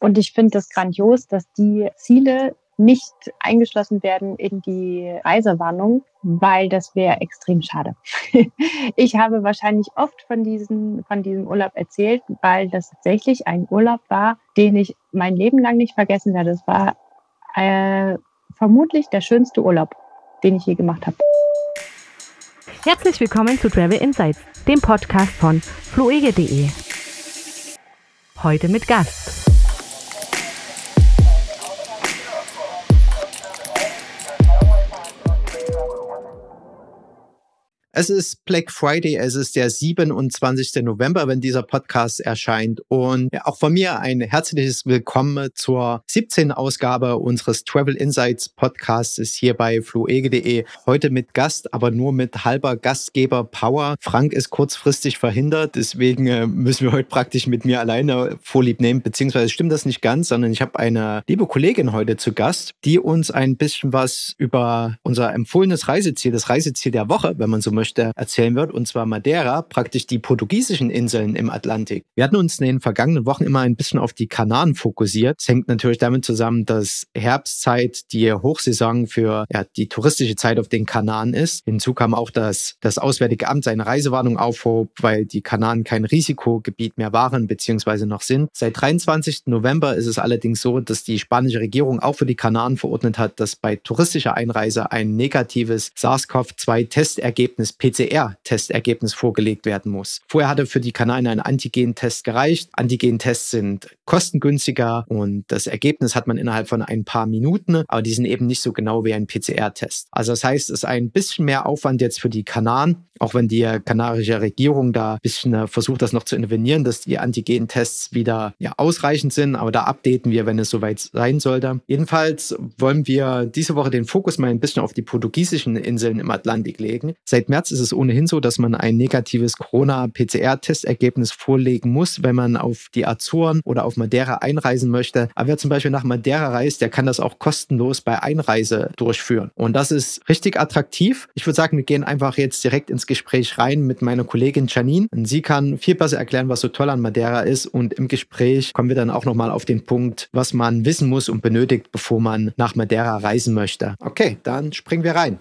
Und ich finde das grandios, dass die Ziele nicht eingeschlossen werden in die Reisewarnung, weil das wäre extrem schade. ich habe wahrscheinlich oft von diesem, von diesem Urlaub erzählt, weil das tatsächlich ein Urlaub war, den ich mein Leben lang nicht vergessen werde. Das war äh, vermutlich der schönste Urlaub, den ich je gemacht habe. Herzlich willkommen zu Travel Insights, dem Podcast von fluege.de. Heute mit Gast. Es ist Black Friday, es ist der 27. November, wenn dieser Podcast erscheint. Und auch von mir ein herzliches Willkommen zur 17. Ausgabe unseres Travel Insights Podcasts hier bei fluege.de. Heute mit Gast, aber nur mit halber Gastgeber Power. Frank ist kurzfristig verhindert, deswegen äh, müssen wir heute praktisch mit mir alleine Vorlieb nehmen, beziehungsweise stimmt das nicht ganz, sondern ich habe eine liebe Kollegin heute zu Gast, die uns ein bisschen was über unser empfohlenes Reiseziel, das Reiseziel der Woche, wenn man so möchte, möchte, erzählen wird, und zwar Madeira, praktisch die portugiesischen Inseln im Atlantik. Wir hatten uns in den vergangenen Wochen immer ein bisschen auf die Kanaren fokussiert. Das hängt natürlich damit zusammen, dass Herbstzeit die Hochsaison für ja, die touristische Zeit auf den Kanaren ist. Hinzu kam auch, dass das Auswärtige Amt seine Reisewarnung aufhob, weil die Kanaren kein Risikogebiet mehr waren bzw. noch sind. Seit 23. November ist es allerdings so, dass die spanische Regierung auch für die Kanaren verordnet hat, dass bei touristischer Einreise ein negatives SARS-CoV-2-Testergebnis PCR-Testergebnis vorgelegt werden muss. Vorher hatte für die Kanaren ein Antigen-Test gereicht. Antigen-Tests sind kostengünstiger und das Ergebnis hat man innerhalb von ein paar Minuten, aber die sind eben nicht so genau wie ein PCR-Test. Also das heißt, es ist ein bisschen mehr Aufwand jetzt für die Kanaren, auch wenn die kanarische Regierung da ein bisschen äh, versucht, das noch zu intervenieren, dass die Antigen-Tests wieder ja, ausreichend sind, aber da updaten wir, wenn es soweit sein sollte. Jedenfalls wollen wir diese Woche den Fokus mal ein bisschen auf die portugiesischen Inseln im Atlantik legen. Seit März ist es ohnehin so, dass man ein negatives Corona-PCR-Testergebnis vorlegen muss, wenn man auf die Azoren oder auf Madeira einreisen möchte. Aber wer zum Beispiel nach Madeira reist, der kann das auch kostenlos bei Einreise durchführen. Und das ist richtig attraktiv. Ich würde sagen, wir gehen einfach jetzt direkt ins Gespräch rein mit meiner Kollegin Janine. Und sie kann viel besser erklären, was so toll an Madeira ist. Und im Gespräch kommen wir dann auch nochmal auf den Punkt, was man wissen muss und benötigt, bevor man nach Madeira reisen möchte. Okay, dann springen wir rein.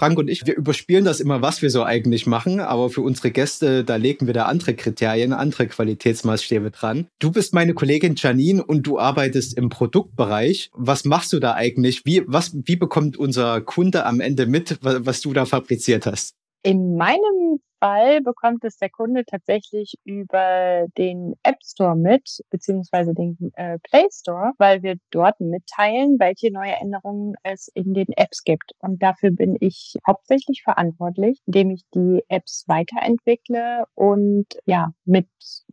Frank und ich, wir überspielen das immer, was wir so eigentlich machen, aber für unsere Gäste, da legen wir da andere Kriterien, andere Qualitätsmaßstäbe dran. Du bist meine Kollegin Janine und du arbeitest im Produktbereich. Was machst du da eigentlich? Wie, was, wie bekommt unser Kunde am Ende mit, was du da fabriziert hast? In meinem Fall bekommt es der Kunde tatsächlich über den App Store mit, beziehungsweise den äh, Play Store, weil wir dort mitteilen, welche neue Änderungen es in den Apps gibt. Und dafür bin ich hauptsächlich verantwortlich, indem ich die Apps weiterentwickle und ja, mit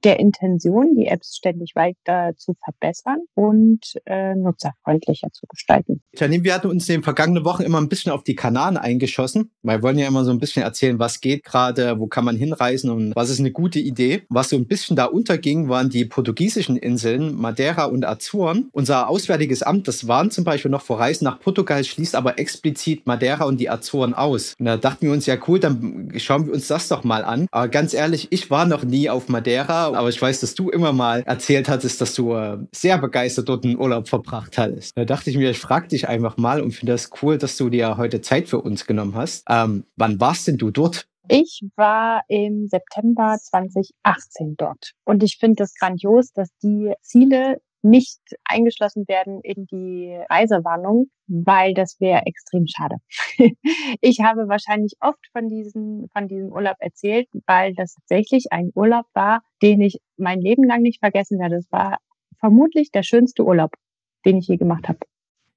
der Intention, die Apps ständig weiter zu verbessern und äh, nutzerfreundlicher zu gestalten. Janine, wir hatten uns in den vergangenen Wochen immer ein bisschen auf die Kanaren eingeschossen, wir wollen ja immer so ein bisschen erzählen, was geht gerade, wo kann man hinreisen und was ist eine gute Idee. Was so ein bisschen da unterging, waren die portugiesischen Inseln Madeira und Azuren. Unser Auswärtiges Amt, das waren zum Beispiel noch vor Reisen nach Portugal, schließt aber explizit Madeira und die Azuren aus. Und da dachten wir uns, ja cool, dann schauen wir uns das doch mal an. Aber ganz ehrlich, ich war noch nie auf Madeira, aber ich weiß, dass du immer mal erzählt hattest, dass du äh, sehr begeistert dort einen Urlaub verbracht hattest. Da dachte ich mir, ich frage dich einfach mal und finde das cool, dass du dir heute Zeit für uns genommen hast. Ähm, wann warst denn du dort? Ich war im September 2018 dort und ich finde es grandios, dass die Ziele nicht eingeschlossen werden in die Reisewarnung, weil das wäre extrem schade. ich habe wahrscheinlich oft von diesem, von diesem Urlaub erzählt, weil das tatsächlich ein Urlaub war, den ich mein Leben lang nicht vergessen werde. Es war vermutlich der schönste Urlaub, den ich je gemacht habe.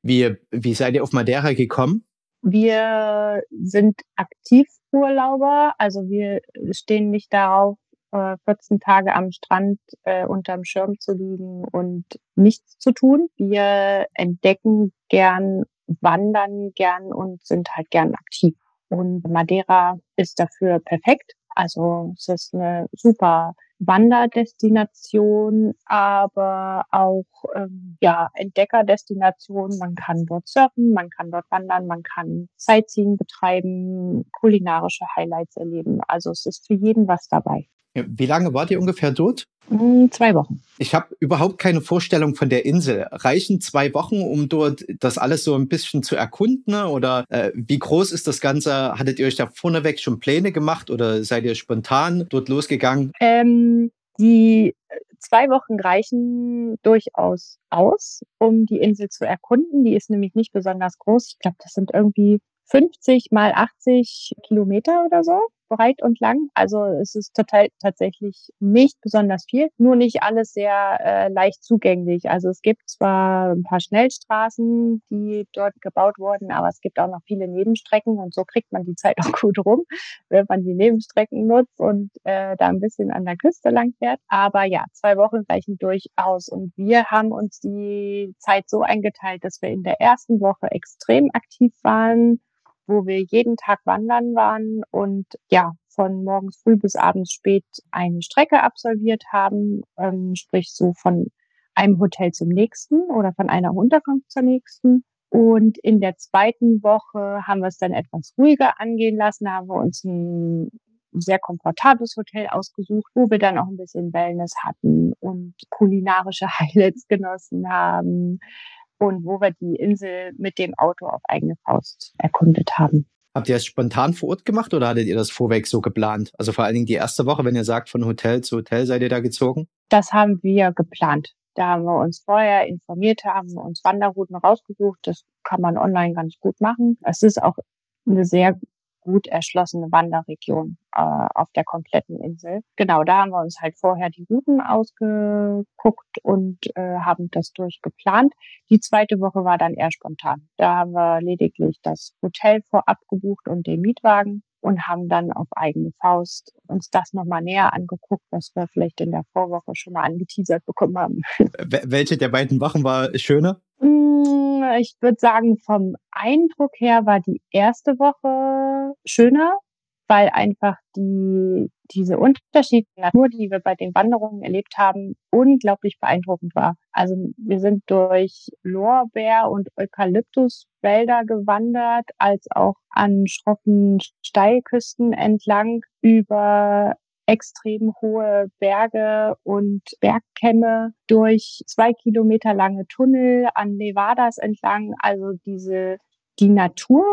Wie, wie seid ihr auf Madeira gekommen? Wir sind Aktivurlauber, also wir stehen nicht darauf, 14 äh, Tage am Strand äh, unterm Schirm zu liegen und nichts zu tun. Wir entdecken gern, wandern gern und sind halt gern aktiv. Und Madeira ist dafür perfekt. Also es ist eine super Wanderdestination, aber auch ähm, ja Entdeckerdestination. Man kann dort surfen, man kann dort wandern, man kann Sightseeing betreiben, kulinarische Highlights erleben. Also es ist für jeden was dabei. Wie lange wart ihr ungefähr dort? Mm, zwei Wochen. Ich habe überhaupt keine Vorstellung von der Insel. Reichen zwei Wochen, um dort das alles so ein bisschen zu erkunden? Oder äh, wie groß ist das Ganze? Hattet ihr euch da vorneweg schon Pläne gemacht oder seid ihr spontan dort losgegangen? Ähm, die äh, zwei Wochen reichen durchaus aus, um die Insel zu erkunden. Die ist nämlich nicht besonders groß. Ich glaube, das sind irgendwie 50 mal 80 Kilometer oder so breit und lang. Also es ist total tatsächlich nicht besonders viel, nur nicht alles sehr äh, leicht zugänglich. Also es gibt zwar ein paar Schnellstraßen, die dort gebaut wurden, aber es gibt auch noch viele Nebenstrecken und so kriegt man die Zeit auch gut rum, wenn man die Nebenstrecken nutzt und äh, da ein bisschen an der Küste lang fährt. Aber ja, zwei Wochen reichen durchaus und wir haben uns die Zeit so eingeteilt, dass wir in der ersten Woche extrem aktiv waren wo wir jeden Tag wandern waren und ja, von morgens früh bis abends spät eine Strecke absolviert haben, ähm, sprich so von einem Hotel zum nächsten oder von einer Unterkunft zur nächsten. Und in der zweiten Woche haben wir es dann etwas ruhiger angehen lassen, haben wir uns ein sehr komfortables Hotel ausgesucht, wo wir dann auch ein bisschen Wellness hatten und kulinarische Highlights genossen haben, und wo wir die Insel mit dem Auto auf eigene Faust erkundet haben. Habt ihr das spontan vor Ort gemacht oder hattet ihr das vorweg so geplant? Also vor allen Dingen die erste Woche, wenn ihr sagt, von Hotel zu Hotel seid ihr da gezogen? Das haben wir geplant. Da haben wir uns vorher informiert, haben uns Wanderrouten rausgesucht. Das kann man online ganz gut machen. Es ist auch eine sehr gut erschlossene Wanderregion äh, auf der kompletten Insel. Genau, da haben wir uns halt vorher die Routen ausgeguckt und äh, haben das durchgeplant. Die zweite Woche war dann eher spontan. Da haben wir lediglich das Hotel vorab gebucht und den Mietwagen und haben dann auf eigene Faust uns das nochmal näher angeguckt, was wir vielleicht in der Vorwoche schon mal angeteasert bekommen haben. Welche der beiden Wochen war schöner? Mm, ich würde sagen, vom Eindruck her war die erste Woche schöner, weil einfach die, diese unterschiedliche Natur, die wir bei den Wanderungen erlebt haben, unglaublich beeindruckend war. Also wir sind durch Lorbeer- und Eukalyptuswälder gewandert, als auch an schroffen Steilküsten entlang über extrem hohe Berge und Bergkämme durch zwei Kilometer lange Tunnel an Nevadas entlang. Also diese, die Natur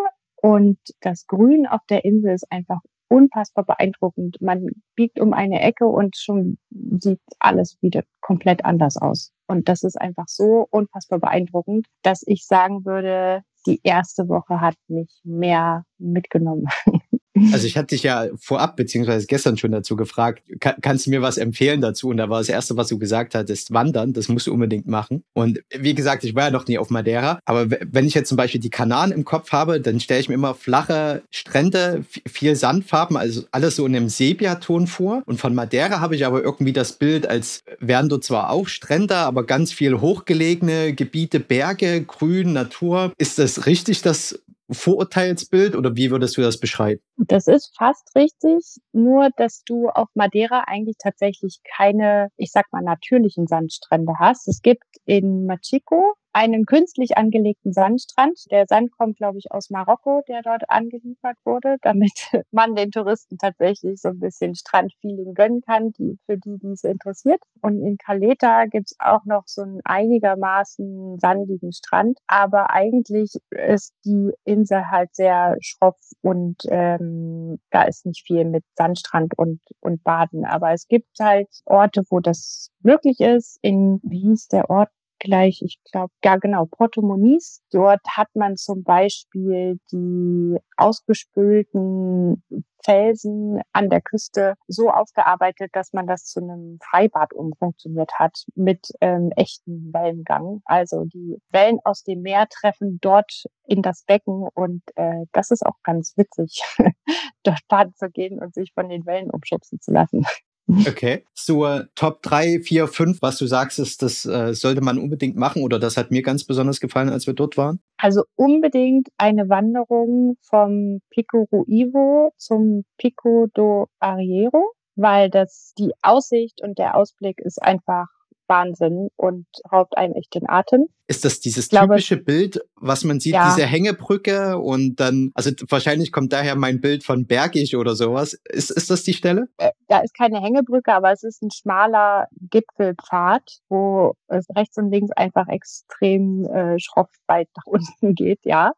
und das Grün auf der Insel ist einfach unfassbar beeindruckend. Man biegt um eine Ecke und schon sieht alles wieder komplett anders aus. Und das ist einfach so unfassbar beeindruckend, dass ich sagen würde, die erste Woche hat mich mehr mitgenommen. Also ich hatte dich ja vorab beziehungsweise gestern schon dazu gefragt, kann, kannst du mir was empfehlen dazu? Und da war das Erste, was du gesagt hattest, Wandern, das musst du unbedingt machen. Und wie gesagt, ich war ja noch nie auf Madeira, aber wenn ich jetzt zum Beispiel die Kanaren im Kopf habe, dann stelle ich mir immer flache Strände, viel Sandfarben, also alles so in einem Sepiaton vor. Und von Madeira habe ich aber irgendwie das Bild, als wären dort zwar auch Strände, aber ganz viel hochgelegene Gebiete, Berge, Grün, Natur. Ist das richtig, dass Vorurteilsbild oder wie würdest du das beschreiben? Das ist fast richtig, nur dass du auf Madeira eigentlich tatsächlich keine, ich sag mal, natürlichen Sandstrände hast. Es gibt in Machico einen künstlich angelegten Sandstrand. Der Sand kommt, glaube ich, aus Marokko, der dort angeliefert wurde, damit man den Touristen tatsächlich so ein bisschen Strandfeeling gönnen kann, die, für die, die es interessiert. Und in Caleta gibt's auch noch so einen einigermaßen sandigen Strand, aber eigentlich ist die Insel halt sehr schroff und ähm, da ist nicht viel mit Sandstrand und, und Baden. Aber es gibt halt Orte, wo das möglich ist. In, wie hieß der Ort gleich, ich glaube, ja genau, Porto Moniz. Dort hat man zum Beispiel die ausgespülten Felsen an der Küste so aufgearbeitet, dass man das zu einem Freibad umfunktioniert hat mit ähm, echten Wellengang. Also die Wellen aus dem Meer treffen dort in das Becken und äh, das ist auch ganz witzig, dort baden zu gehen und sich von den Wellen umschubsen zu lassen. Okay. So Top 3, 4, 5, was du sagst, ist, das äh, sollte man unbedingt machen oder das hat mir ganz besonders gefallen, als wir dort waren? Also unbedingt eine Wanderung vom Pico Ruivo zum Pico do Arriero, weil das die Aussicht und der Ausblick ist einfach Wahnsinn und raubt einem echt den Atem. Ist das dieses glaube, typische Bild, was man sieht, ja. diese Hängebrücke und dann, also wahrscheinlich kommt daher mein Bild von bergig oder sowas. Ist, ist das die Stelle? Äh, da ist keine Hängebrücke, aber es ist ein schmaler Gipfelpfad, wo es rechts und links einfach extrem äh, schroff weit nach unten geht, ja.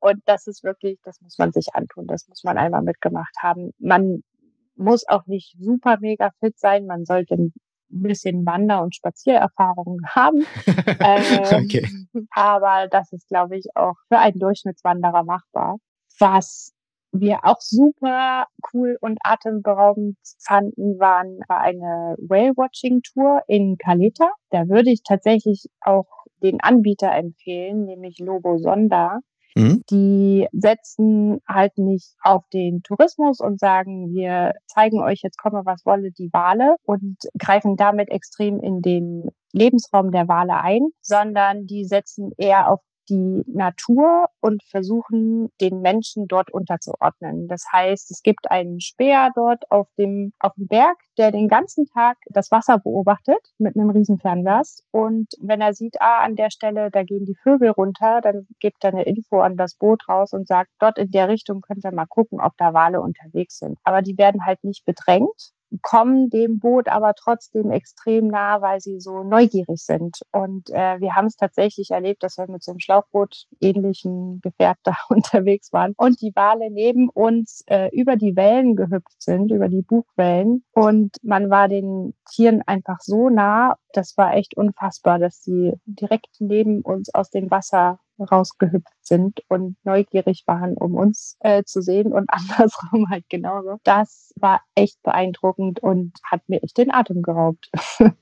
Und das ist wirklich, das muss man sich antun, das muss man einmal mitgemacht haben. Man muss auch nicht super mega fit sein, man sollte ein bisschen Wander- und Spaziererfahrungen haben. ähm, okay. Aber das ist, glaube ich, auch für einen Durchschnittswanderer machbar. Was wir auch super cool und atemberaubend fanden, waren eine Whale-Watching-Tour in Caleta. Da würde ich tatsächlich auch den Anbieter empfehlen, nämlich Lobo Sonda. Mhm. Die setzen halt nicht auf den Tourismus und sagen, wir zeigen euch jetzt komme was wolle die Wale und greifen damit extrem in den Lebensraum der Wale ein, sondern die setzen eher auf die Natur und versuchen, den Menschen dort unterzuordnen. Das heißt, es gibt einen Speer dort auf dem, auf dem Berg, der den ganzen Tag das Wasser beobachtet mit einem riesen. Und wenn er sieht, ah, an der Stelle, da gehen die Vögel runter, dann gibt er eine Info an das Boot raus und sagt, dort in der Richtung könnt ihr mal gucken, ob da Wale unterwegs sind. Aber die werden halt nicht bedrängt, kommen dem Boot aber trotzdem extrem nah, weil sie so neugierig sind. Und äh, wir haben es tatsächlich erlebt, dass wir mit so einem Schlauchboot ähnlichen Gefährt da unterwegs waren und die Wale neben uns äh, über die Wellen gehüpft sind, über die Buchwellen. Und man war den Tieren einfach so nah, das war echt unfassbar, dass sie direkt neben uns aus dem Wasser rausgehüpft sind und neugierig waren, um uns äh, zu sehen und andersrum halt genauso. Das war echt beeindruckend und hat mir echt den Atem geraubt.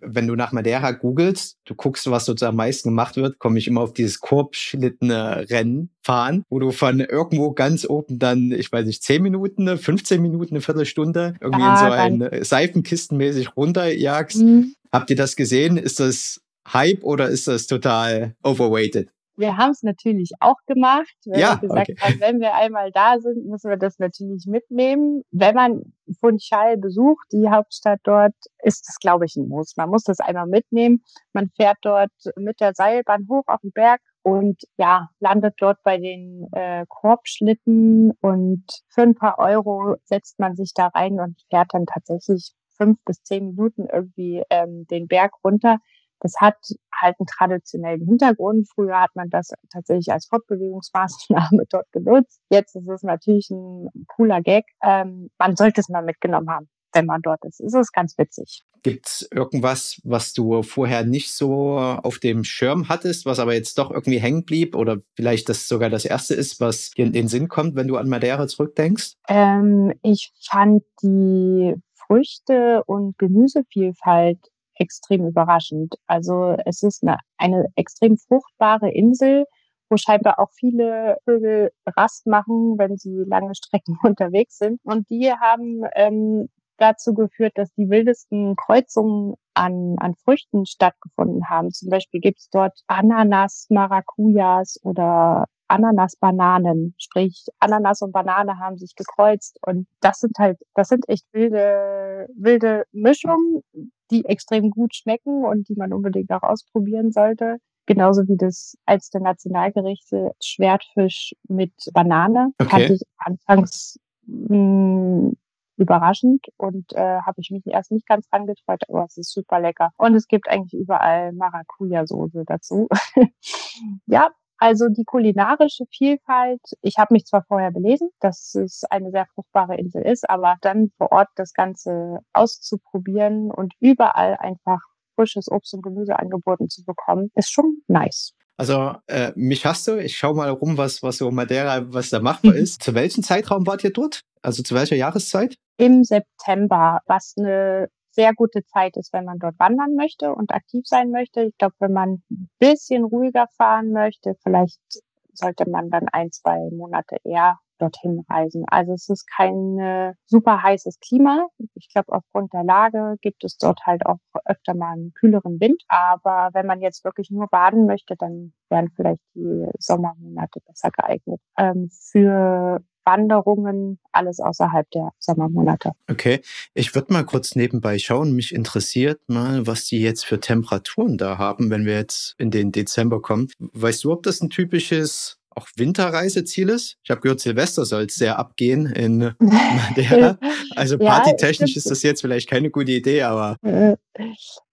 wenn du nach Madeira googelst, du guckst, was dort am meisten gemacht wird, komme ich immer auf dieses korbschlittene Rennen fahren, wo du von irgendwo ganz oben dann, ich weiß nicht, 10 Minuten, 15 Minuten, eine Viertelstunde irgendwie ah, in so ein Seifenkistenmäßig runterjagst. Mhm. Habt ihr das gesehen? Ist das Hype oder ist das total overweighted? Wir haben es natürlich auch gemacht. Wenn ja, wir gesagt okay. haben, wenn wir einmal da sind, müssen wir das natürlich mitnehmen. Wenn man Funchal besucht, die Hauptstadt dort, ist das, glaube ich, ein Muss. Man muss das einmal mitnehmen. Man fährt dort mit der Seilbahn hoch auf den Berg und ja, landet dort bei den äh, Korbschlitten und für ein paar Euro setzt man sich da rein und fährt dann tatsächlich fünf bis zehn Minuten irgendwie ähm, den Berg runter. Das hat halt einen traditionellen Hintergrund. Früher hat man das tatsächlich als Fortbewegungsmaßnahme dort genutzt. Jetzt ist es natürlich ein cooler Gag. Ähm, man sollte es mal mitgenommen haben, wenn man dort ist. Es ist ganz witzig. Gibt es irgendwas, was du vorher nicht so auf dem Schirm hattest, was aber jetzt doch irgendwie hängen blieb oder vielleicht das sogar das erste ist, was dir in den Sinn kommt, wenn du an Madeira zurückdenkst? Ähm, ich fand die Früchte- und Gemüsevielfalt extrem überraschend. Also es ist eine, eine extrem fruchtbare Insel, wo scheinbar auch viele Vögel Rast machen, wenn sie lange Strecken unterwegs sind. Und die haben ähm, dazu geführt, dass die wildesten Kreuzungen an, an Früchten stattgefunden haben. Zum Beispiel gibt es dort Ananas, Maracujas oder Ananas-Bananen. Sprich, Ananas und Banane haben sich gekreuzt. Und das sind halt, das sind echt wilde, wilde Mischungen, die extrem gut schmecken und die man unbedingt auch ausprobieren sollte. Genauso wie das als der Nationalgerichte Schwertfisch mit Banane. Okay. Fand ich anfangs mh, hm, überraschend und äh, habe ich mich erst nicht ganz dran getreut, aber es ist super lecker. Und es gibt eigentlich überall Maracuja-Soße dazu. ja, also die kulinarische Vielfalt, ich habe mich zwar vorher belesen, dass es eine sehr fruchtbare Insel ist, aber dann vor Ort das Ganze auszuprobieren und überall einfach frisches Obst und Gemüse angeboten zu bekommen, ist schon nice. Also äh, mich hast du, ich schau mal rum, was, was so Madeira, was da machbar mhm. ist. Zu welchem Zeitraum wart ihr dort? Also zu welcher Jahreszeit? Im September, was eine sehr gute Zeit ist, wenn man dort wandern möchte und aktiv sein möchte. Ich glaube, wenn man ein bisschen ruhiger fahren möchte, vielleicht sollte man dann ein, zwei Monate eher dorthin reisen. Also es ist kein äh, super heißes Klima. Ich glaube, aufgrund der Lage gibt es dort halt auch öfter mal einen kühleren Wind. Aber wenn man jetzt wirklich nur baden möchte, dann wären vielleicht die Sommermonate besser geeignet. Ähm, für Wanderungen, alles außerhalb der Sommermonate. Okay, ich würde mal kurz nebenbei schauen. Mich interessiert mal, was die jetzt für Temperaturen da haben, wenn wir jetzt in den Dezember kommen. Weißt du, ob das ein typisches auch Winterreiseziel ist? Ich habe gehört, Silvester soll es sehr abgehen in Madeira. Also partytechnisch ja, ist das jetzt vielleicht keine gute Idee, aber.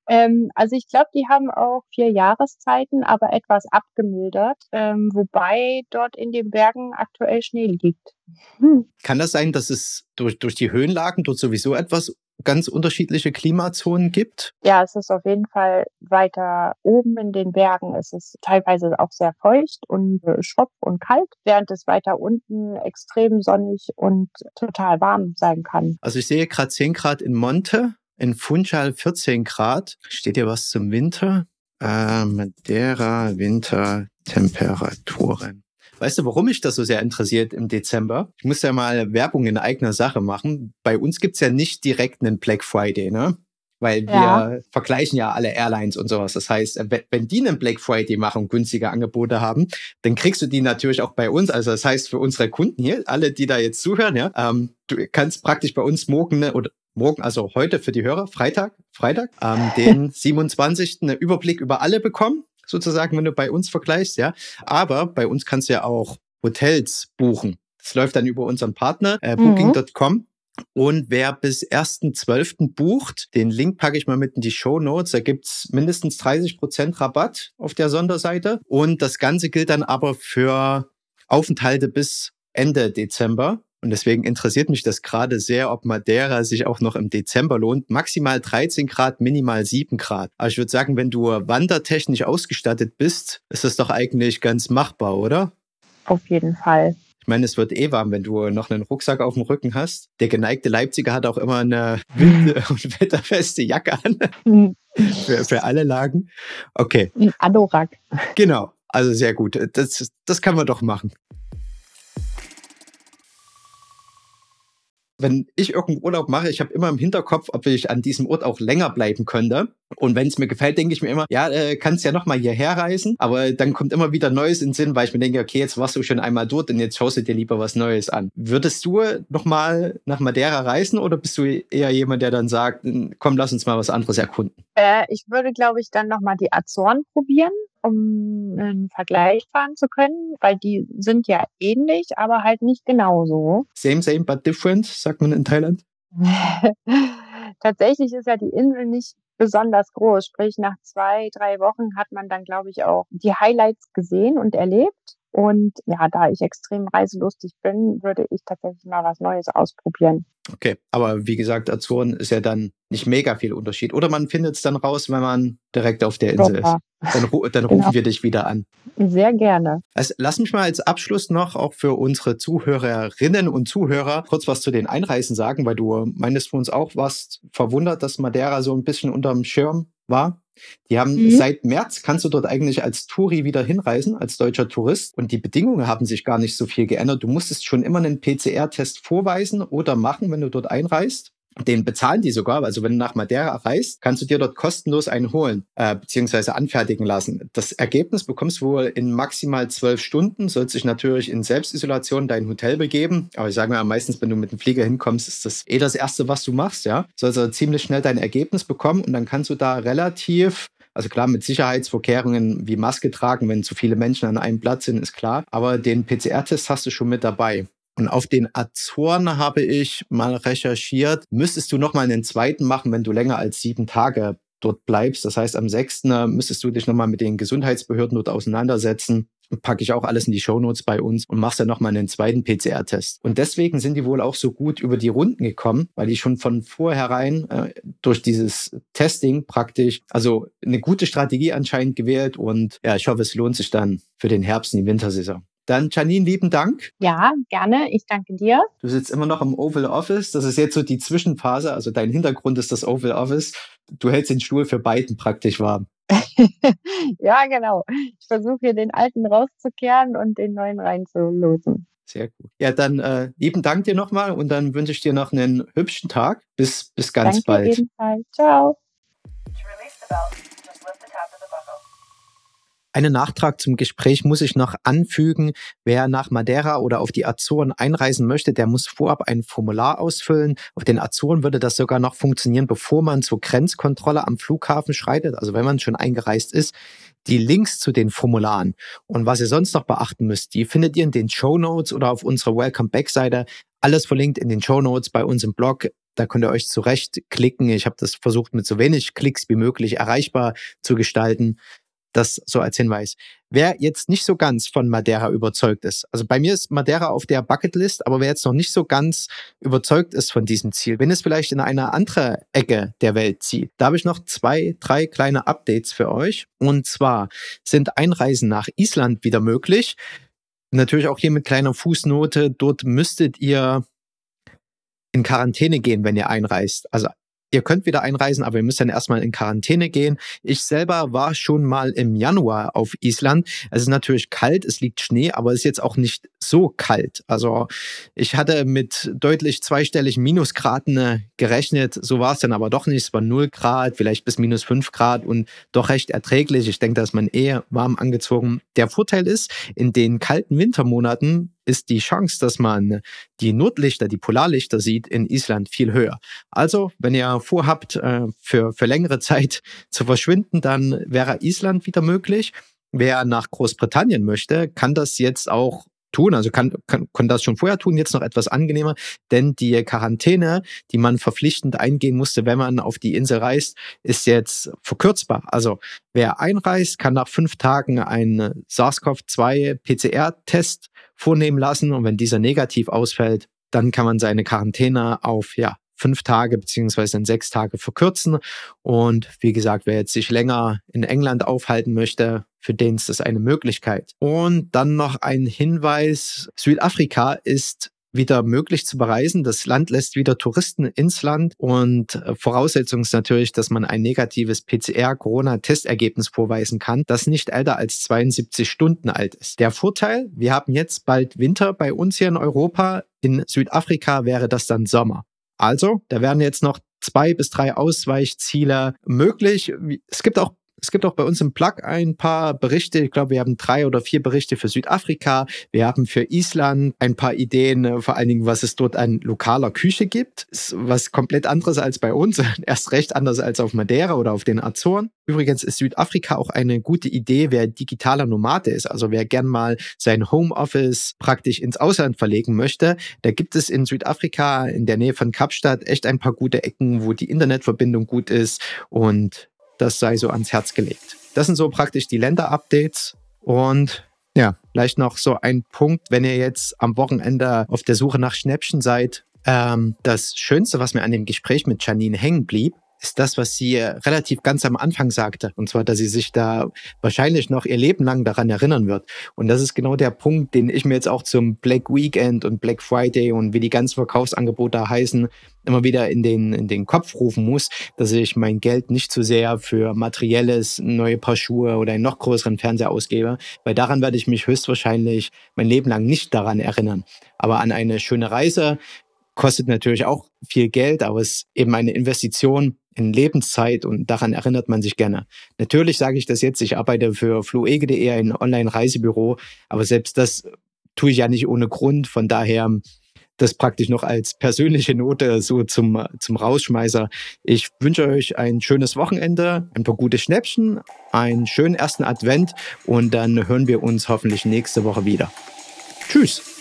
Ähm, also ich glaube, die haben auch vier Jahreszeiten, aber etwas abgemildert, ähm, wobei dort in den Bergen aktuell Schnee liegt. Hm. Kann das sein, dass es durch, durch die Höhenlagen dort sowieso etwas ganz unterschiedliche Klimazonen gibt? Ja, es ist auf jeden Fall weiter oben in den Bergen. Es ist teilweise auch sehr feucht und äh, schropp und kalt, während es weiter unten extrem sonnig und total warm sein kann. Also ich sehe gerade 10 Grad in Monte in Funchal 14 Grad. Steht hier was zum Winter? Äh, Madeira Wintertemperaturen. Weißt du, warum mich das so sehr interessiert im Dezember? Ich muss ja mal Werbung in eigener Sache machen. Bei uns gibt's ja nicht direkt einen Black Friday, ne? Weil wir ja. vergleichen ja alle Airlines und sowas. Das heißt, wenn die einen Black Friday machen und günstige Angebote haben, dann kriegst du die natürlich auch bei uns. Also das heißt, für unsere Kunden hier, alle, die da jetzt zuhören, ja, ähm, du kannst praktisch bei uns morgen ne, oder morgen, also heute für die Hörer, Freitag, Freitag, ähm, den 27. einen Überblick über alle bekommen, sozusagen, wenn du bei uns vergleichst, ja. Aber bei uns kannst du ja auch Hotels buchen. Das läuft dann über unseren Partner, äh, mhm. booking.com. Und wer bis 1.12. bucht, den Link packe ich mal mit in die Show Notes. Da gibt's mindestens 30 Prozent Rabatt auf der Sonderseite. Und das Ganze gilt dann aber für Aufenthalte bis Ende Dezember. Und deswegen interessiert mich das gerade sehr, ob Madeira sich auch noch im Dezember lohnt. Maximal 13 Grad, minimal 7 Grad. Aber ich würde sagen, wenn du wandertechnisch ausgestattet bist, ist das doch eigentlich ganz machbar, oder? Auf jeden Fall. Ich meine, es wird eh warm, wenn du noch einen Rucksack auf dem Rücken hast. Der geneigte Leipziger hat auch immer eine wind- und wetterfeste Jacke an. für, für alle Lagen. Okay. Ein Anorak. Genau. Also sehr gut. Das, das kann man doch machen. Wenn ich irgendeinen Urlaub mache, ich habe immer im Hinterkopf, ob ich an diesem Ort auch länger bleiben könnte. Und wenn es mir gefällt, denke ich mir immer, ja, äh, kannst ja nochmal hierher reisen. Aber dann kommt immer wieder Neues in den Sinn, weil ich mir denke, okay, jetzt warst du schon einmal dort und jetzt schaust du dir lieber was Neues an. Würdest du nochmal nach Madeira reisen oder bist du eher jemand, der dann sagt, komm, lass uns mal was anderes erkunden? Äh, ich würde, glaube ich, dann nochmal die Azoren probieren um einen Vergleich fahren zu können, weil die sind ja ähnlich, aber halt nicht genauso. Same, same, but different, sagt man in Thailand. Tatsächlich ist ja die Insel nicht besonders groß. Sprich, nach zwei, drei Wochen hat man dann, glaube ich, auch die Highlights gesehen und erlebt. Und ja, da ich extrem reiselustig bin, würde ich tatsächlich mal was Neues ausprobieren. Okay, aber wie gesagt, Azoren ist ja dann nicht mega viel Unterschied. Oder man findet es dann raus, wenn man direkt auf der Insel Doch, ist. Dann, dann rufen genau. wir dich wieder an. Sehr gerne. Also lass mich mal als Abschluss noch auch für unsere Zuhörerinnen und Zuhörer kurz was zu den Einreisen sagen, weil du meinst für uns auch warst verwundert, dass Madeira so ein bisschen unterm Schirm war. Die haben mhm. seit März kannst du dort eigentlich als Touri wieder hinreisen, als deutscher Tourist. Und die Bedingungen haben sich gar nicht so viel geändert. Du musstest schon immer einen PCR-Test vorweisen oder machen, wenn du dort einreist. Den bezahlen die sogar. Also wenn du nach Madeira reist, kannst du dir dort kostenlos einen holen, äh, beziehungsweise anfertigen lassen. Das Ergebnis bekommst du wohl in maximal zwölf Stunden. Sollst dich natürlich in Selbstisolation dein Hotel begeben. Aber ich sage mal, meistens, wenn du mit dem Flieger hinkommst, ist das eh das Erste, was du machst, ja. Sollst also ziemlich schnell dein Ergebnis bekommen und dann kannst du da relativ also klar, mit Sicherheitsvorkehrungen wie Maske tragen, wenn zu viele Menschen an einem Platz sind, ist klar. Aber den PCR-Test hast du schon mit dabei. Und auf den Azoren habe ich mal recherchiert, müsstest du nochmal einen zweiten machen, wenn du länger als sieben Tage dort bleibst. Das heißt, am 6. müsstest du dich nochmal mit den Gesundheitsbehörden dort auseinandersetzen. Packe ich auch alles in die Shownotes bei uns und machst dann nochmal einen zweiten PCR-Test. Und deswegen sind die wohl auch so gut über die Runden gekommen, weil die schon von vornherein äh, durch dieses Testing praktisch, also eine gute Strategie anscheinend gewählt und ja, ich hoffe, es lohnt sich dann für den Herbst und die Wintersaison. Dann Janine, lieben Dank. Ja, gerne. Ich danke dir. Du sitzt immer noch im Oval Office. Das ist jetzt so die Zwischenphase. Also dein Hintergrund ist das Oval Office. Du hältst den Stuhl für beiden praktisch warm. ja, genau. Ich versuche hier den alten rauszukehren und den neuen reinzulosen. Sehr gut. Ja, dann äh, lieben Dank dir nochmal und dann wünsche ich dir noch einen hübschen Tag. Bis, bis ganz Danke bald. Ebenfalls. Ciao. Einen Nachtrag zum Gespräch muss ich noch anfügen. Wer nach Madeira oder auf die Azoren einreisen möchte, der muss vorab ein Formular ausfüllen. Auf den Azoren würde das sogar noch funktionieren, bevor man zur Grenzkontrolle am Flughafen schreitet. Also wenn man schon eingereist ist. Die Links zu den Formularen und was ihr sonst noch beachten müsst, die findet ihr in den Show Notes oder auf unserer Welcome Back Seite. Alles verlinkt in den Show Notes bei uns im Blog. Da könnt ihr euch zurecht klicken. Ich habe das versucht, mit so wenig Klicks wie möglich erreichbar zu gestalten. Das so als Hinweis. Wer jetzt nicht so ganz von Madeira überzeugt ist, also bei mir ist Madeira auf der Bucketlist, aber wer jetzt noch nicht so ganz überzeugt ist von diesem Ziel, wenn es vielleicht in eine andere Ecke der Welt zieht, da habe ich noch zwei, drei kleine Updates für euch. Und zwar sind Einreisen nach Island wieder möglich. Natürlich auch hier mit kleiner Fußnote. Dort müsstet ihr in Quarantäne gehen, wenn ihr einreist. Also Ihr könnt wieder einreisen, aber ihr müsst dann erstmal in Quarantäne gehen. Ich selber war schon mal im Januar auf Island. Es ist natürlich kalt, es liegt Schnee, aber es ist jetzt auch nicht so kalt. Also ich hatte mit deutlich zweistelligen Minusgraden äh, gerechnet. So war es dann aber doch nicht. Es war 0 Grad, vielleicht bis minus 5 Grad und doch recht erträglich. Ich denke, da ist man eher warm angezogen. Der Vorteil ist, in den kalten Wintermonaten ist die Chance, dass man die Nordlichter, die Polarlichter sieht in Island viel höher. Also, wenn ihr vorhabt, äh, für, für längere Zeit zu verschwinden, dann wäre Island wieder möglich. Wer nach Großbritannien möchte, kann das jetzt auch tun. Also kann, kann, kann das schon vorher tun, jetzt noch etwas angenehmer, denn die Quarantäne, die man verpflichtend eingehen musste, wenn man auf die Insel reist, ist jetzt verkürzbar. Also wer einreist, kann nach fünf Tagen einen SARS-CoV-2 PCR-Test vornehmen lassen und wenn dieser negativ ausfällt, dann kann man seine Quarantäne auf ja, fünf Tage beziehungsweise in sechs Tage verkürzen. Und wie gesagt, wer jetzt sich länger in England aufhalten möchte, für den ist das eine Möglichkeit. Und dann noch ein Hinweis. Südafrika ist wieder möglich zu bereisen. Das Land lässt wieder Touristen ins Land und äh, Voraussetzung ist natürlich, dass man ein negatives PCR-Corona-Testergebnis vorweisen kann, das nicht älter als 72 Stunden alt ist. Der Vorteil, wir haben jetzt bald Winter bei uns hier in Europa. In Südafrika wäre das dann Sommer. Also, da werden jetzt noch zwei bis drei Ausweichziele möglich. Es gibt auch es gibt auch bei uns im Plug ein paar Berichte. Ich glaube, wir haben drei oder vier Berichte für Südafrika. Wir haben für Island ein paar Ideen, äh, vor allen Dingen, was es dort an lokaler Küche gibt. Ist was komplett anderes als bei uns. Erst recht anders als auf Madeira oder auf den Azoren. Übrigens ist Südafrika auch eine gute Idee, wer digitaler Nomade ist. Also wer gern mal sein Homeoffice praktisch ins Ausland verlegen möchte. Da gibt es in Südafrika in der Nähe von Kapstadt echt ein paar gute Ecken, wo die Internetverbindung gut ist und das sei so ans Herz gelegt. Das sind so praktisch die Länder-Updates und ja, vielleicht noch so ein Punkt, wenn ihr jetzt am Wochenende auf der Suche nach Schnäppchen seid. Ähm, das Schönste, was mir an dem Gespräch mit Janine hängen blieb, ist das, was sie relativ ganz am Anfang sagte. Und zwar, dass sie sich da wahrscheinlich noch ihr Leben lang daran erinnern wird. Und das ist genau der Punkt, den ich mir jetzt auch zum Black Weekend und Black Friday und wie die ganzen Verkaufsangebote heißen, immer wieder in den, in den Kopf rufen muss, dass ich mein Geld nicht zu sehr für materielles, neue Paar Schuhe oder einen noch größeren Fernseher ausgebe, weil daran werde ich mich höchstwahrscheinlich mein Leben lang nicht daran erinnern. Aber an eine schöne Reise, kostet natürlich auch viel Geld, aber es ist eben eine Investition in Lebenszeit und daran erinnert man sich gerne. Natürlich sage ich das jetzt, ich arbeite für fluege.de, ein Online-Reisebüro, aber selbst das tue ich ja nicht ohne Grund. Von daher das praktisch noch als persönliche Note so zum, zum Rausschmeißer. Ich wünsche euch ein schönes Wochenende, ein paar gute Schnäppchen, einen schönen ersten Advent und dann hören wir uns hoffentlich nächste Woche wieder. Tschüss!